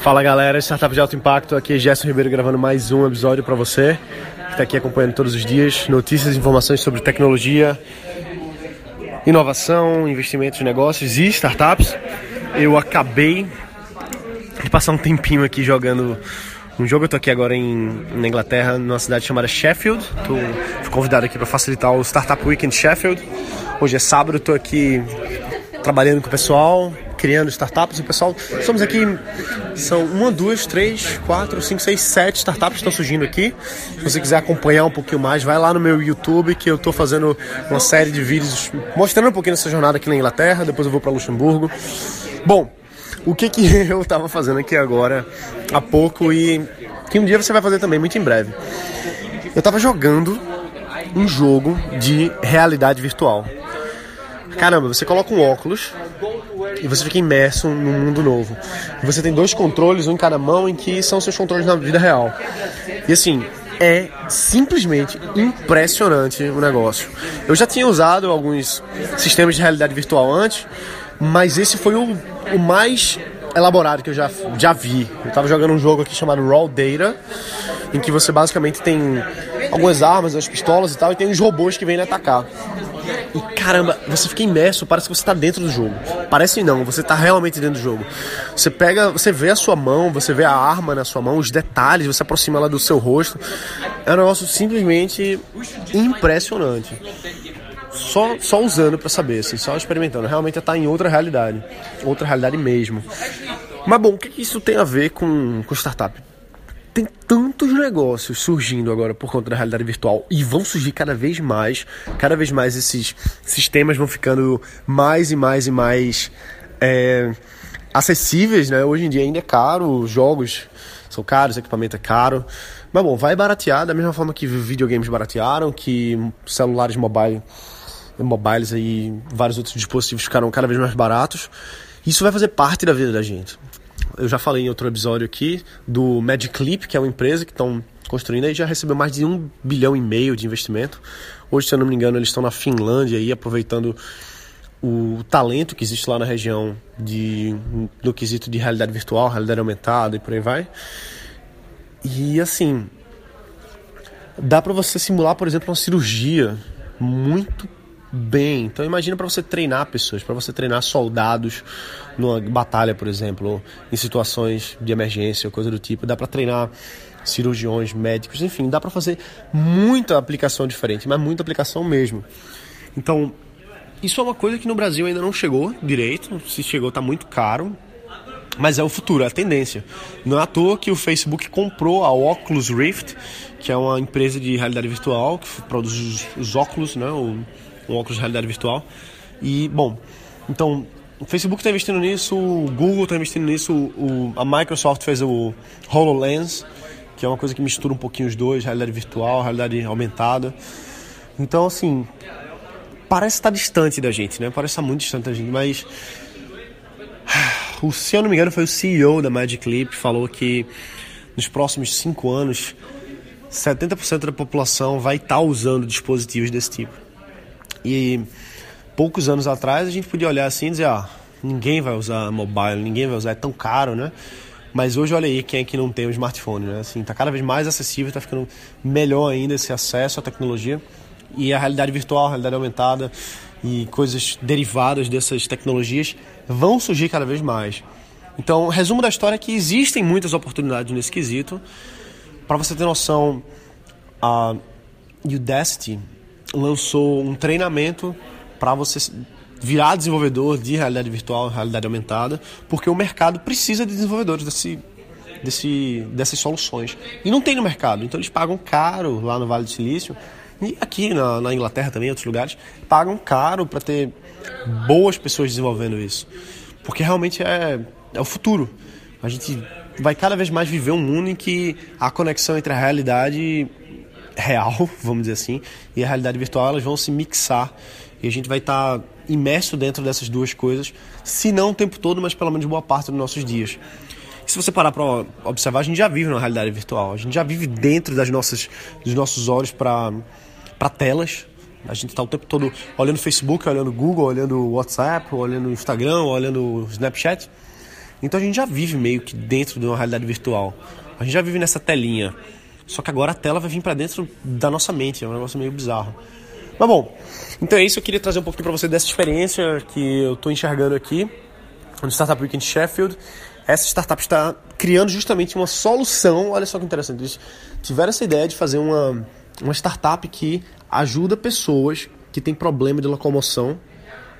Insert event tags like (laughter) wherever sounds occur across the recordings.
Fala galera, Startup de Alto Impacto, aqui é Gerson Ribeiro gravando mais um episódio para você que está aqui acompanhando todos os dias notícias e informações sobre tecnologia, inovação, investimentos, negócios e startups. Eu acabei de passar um tempinho aqui jogando um jogo. Eu tô aqui agora em, na Inglaterra, numa cidade chamada Sheffield. Tô, fui convidado aqui para facilitar o Startup Weekend Sheffield. Hoje é sábado, tô aqui trabalhando com o pessoal, criando startups. O pessoal, somos aqui, são uma, duas, três, quatro, cinco, seis, sete startups que estão surgindo aqui. Se você quiser acompanhar um pouquinho mais, vai lá no meu YouTube que eu estou fazendo uma série de vídeos mostrando um pouquinho dessa jornada aqui na Inglaterra. Depois eu vou para Luxemburgo. Bom, o que, que (laughs) eu estava fazendo aqui agora há pouco e que um dia você vai fazer também, muito em breve. Eu estava jogando um jogo de realidade virtual. Caramba, você coloca um óculos e você fica imerso num mundo novo. Você tem dois controles, um em cada mão, em que são seus controles na vida real. E assim, é simplesmente impressionante o negócio. Eu já tinha usado alguns sistemas de realidade virtual antes, mas esse foi o, o mais elaborado que eu já, já vi. Eu estava jogando um jogo aqui chamado Raw Data, em que você basicamente tem algumas armas, as pistolas e tal, e tem uns robôs que vêm atacar. E caramba, você fica imerso, parece que você está dentro do jogo. Parece não, você está realmente dentro do jogo. Você pega, você vê a sua mão, você vê a arma na sua mão, os detalhes, você aproxima ela do seu rosto. É um negócio simplesmente impressionante. Só, só usando para saber, assim, só experimentando. Realmente está em outra realidade. Outra realidade mesmo. Mas bom, o que isso tem a ver com, com startup? Tem tantos negócios surgindo agora por conta da realidade virtual e vão surgir cada vez mais. Cada vez mais esses sistemas vão ficando mais e mais e mais é, acessíveis, né? Hoje em dia ainda é caro, os jogos são caros, o equipamento é caro. Mas bom, vai baratear da mesma forma que videogames baratearam, que celulares mobile, mobiles e vários outros dispositivos ficaram cada vez mais baratos. Isso vai fazer parte da vida da gente eu já falei em outro episódio aqui do Magic Clip, que é uma empresa que estão construindo e já recebeu mais de um bilhão e meio de investimento. Hoje, se eu não me engano, eles estão na Finlândia aí aproveitando o talento que existe lá na região de no quesito de realidade virtual, realidade aumentada e por aí vai. E assim, dá para você simular, por exemplo, uma cirurgia muito bem. Então imagina para você treinar pessoas, para você treinar soldados numa batalha, por exemplo, em situações de emergência ou coisa do tipo. Dá para treinar cirurgiões, médicos, enfim, dá para fazer muita aplicação diferente, mas muita aplicação mesmo. Então, isso é uma coisa que no Brasil ainda não chegou direito. Se chegou, está muito caro. Mas é o futuro, é a tendência. Não é à toa que o Facebook comprou a Oculus Rift, que é uma empresa de realidade virtual que produz os, os óculos, né? O, um óculos de realidade virtual. E, bom, então o Facebook está investindo nisso, o Google está investindo nisso, o, a Microsoft fez o HoloLens, que é uma coisa que mistura um pouquinho os dois, realidade virtual, realidade aumentada. Então, assim, parece estar distante da gente, né? Parece estar muito distante da gente, mas. (sighs) O, se eu não me engano, foi o CEO da Magic Leap falou que nos próximos cinco anos 70% da população vai estar usando dispositivos desse tipo. E poucos anos atrás a gente podia olhar assim e dizer, ah, ninguém vai usar mobile, ninguém vai usar, é tão caro, né? Mas hoje olha aí quem é que não tem um smartphone, né? Assim, tá cada vez mais acessível, tá ficando melhor ainda esse acesso à tecnologia e a realidade virtual, a realidade aumentada e coisas derivadas dessas tecnologias vão surgir cada vez mais. Então, resumo da história é que existem muitas oportunidades nesse quesito. Para você ter noção, a Udacity lançou um treinamento para você virar desenvolvedor de realidade virtual, realidade aumentada, porque o mercado precisa de desenvolvedores desse, desse, dessas soluções. E não tem no mercado, então eles pagam caro lá no Vale do Silício, e aqui na, na Inglaterra também, em outros lugares, pagam caro para ter boas pessoas desenvolvendo isso. Porque realmente é, é o futuro. A gente vai cada vez mais viver um mundo em que a conexão entre a realidade real, (laughs) vamos dizer assim, e a realidade virtual, elas vão se mixar e a gente vai estar tá imerso dentro dessas duas coisas, se não o tempo todo, mas pelo menos boa parte dos nossos dias. E se você parar para observar, a gente já vive na realidade virtual, a gente já vive dentro das nossas, dos nossos olhos para telas. A gente está o tempo todo olhando Facebook, olhando Google, olhando WhatsApp, olhando Instagram, olhando Snapchat. Então a gente já vive meio que dentro de uma realidade virtual. A gente já vive nessa telinha. Só que agora a tela vai vir para dentro da nossa mente, é um negócio meio bizarro. Mas bom, então é isso, eu queria trazer um pouquinho para você dessa experiência que eu estou enxergando aqui no Startup Weekend Sheffield. Essa startup está criando justamente uma solução, olha só que interessante, eles tiveram essa ideia de fazer uma, uma startup que ajuda pessoas que têm problema de locomoção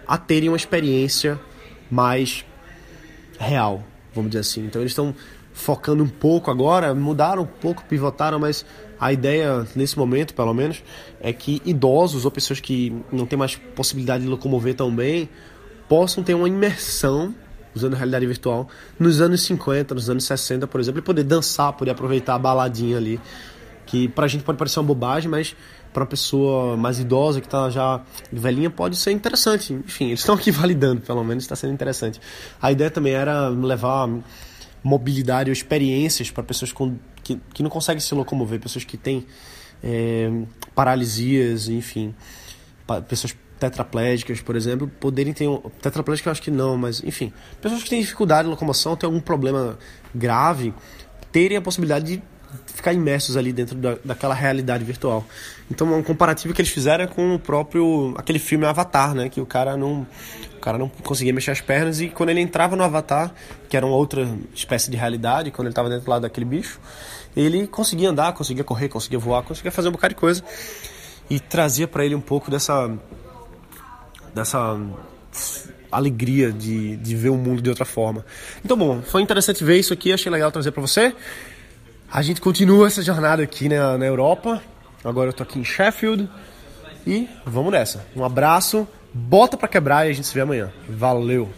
a terem uma experiência mais real, vamos dizer assim. Então eles estão focando um pouco agora, mudaram um pouco, pivotaram, mas a ideia nesse momento, pelo menos, é que idosos ou pessoas que não têm mais possibilidade de locomover tão bem possam ter uma imersão usando realidade virtual nos anos 50, nos anos 60, por exemplo, e poder dançar, poder aproveitar a baladinha ali, que pra gente pode parecer uma bobagem, mas para uma pessoa mais idosa que está já velhinha pode ser interessante. Enfim, eles estão aqui (laughs) validando, pelo menos está sendo interessante. A ideia também era levar mobilidade ou experiências para pessoas com, que, que não conseguem se locomover, pessoas que têm é, paralisias, enfim, pessoas tetraplégicas, por exemplo, poderem ter um. Tetraplégica eu acho que não, mas enfim, pessoas que têm dificuldade de locomoção, têm algum problema grave, terem a possibilidade de ficar imersos ali dentro da, daquela realidade virtual. Então, um comparativo que eles fizeram é com o próprio aquele filme Avatar, né, que o cara não o cara não conseguia mexer as pernas e quando ele entrava no Avatar, que era uma outra espécie de realidade, quando ele estava dentro lá daquele bicho, ele conseguia andar, conseguia correr, conseguia voar, conseguia fazer um bocado de coisa e trazia para ele um pouco dessa dessa alegria de, de ver o mundo de outra forma. Então, bom, foi interessante ver isso aqui, achei legal trazer para você. A gente continua essa jornada aqui na, na Europa. Agora eu tô aqui em Sheffield. E vamos nessa. Um abraço, bota para quebrar e a gente se vê amanhã. Valeu!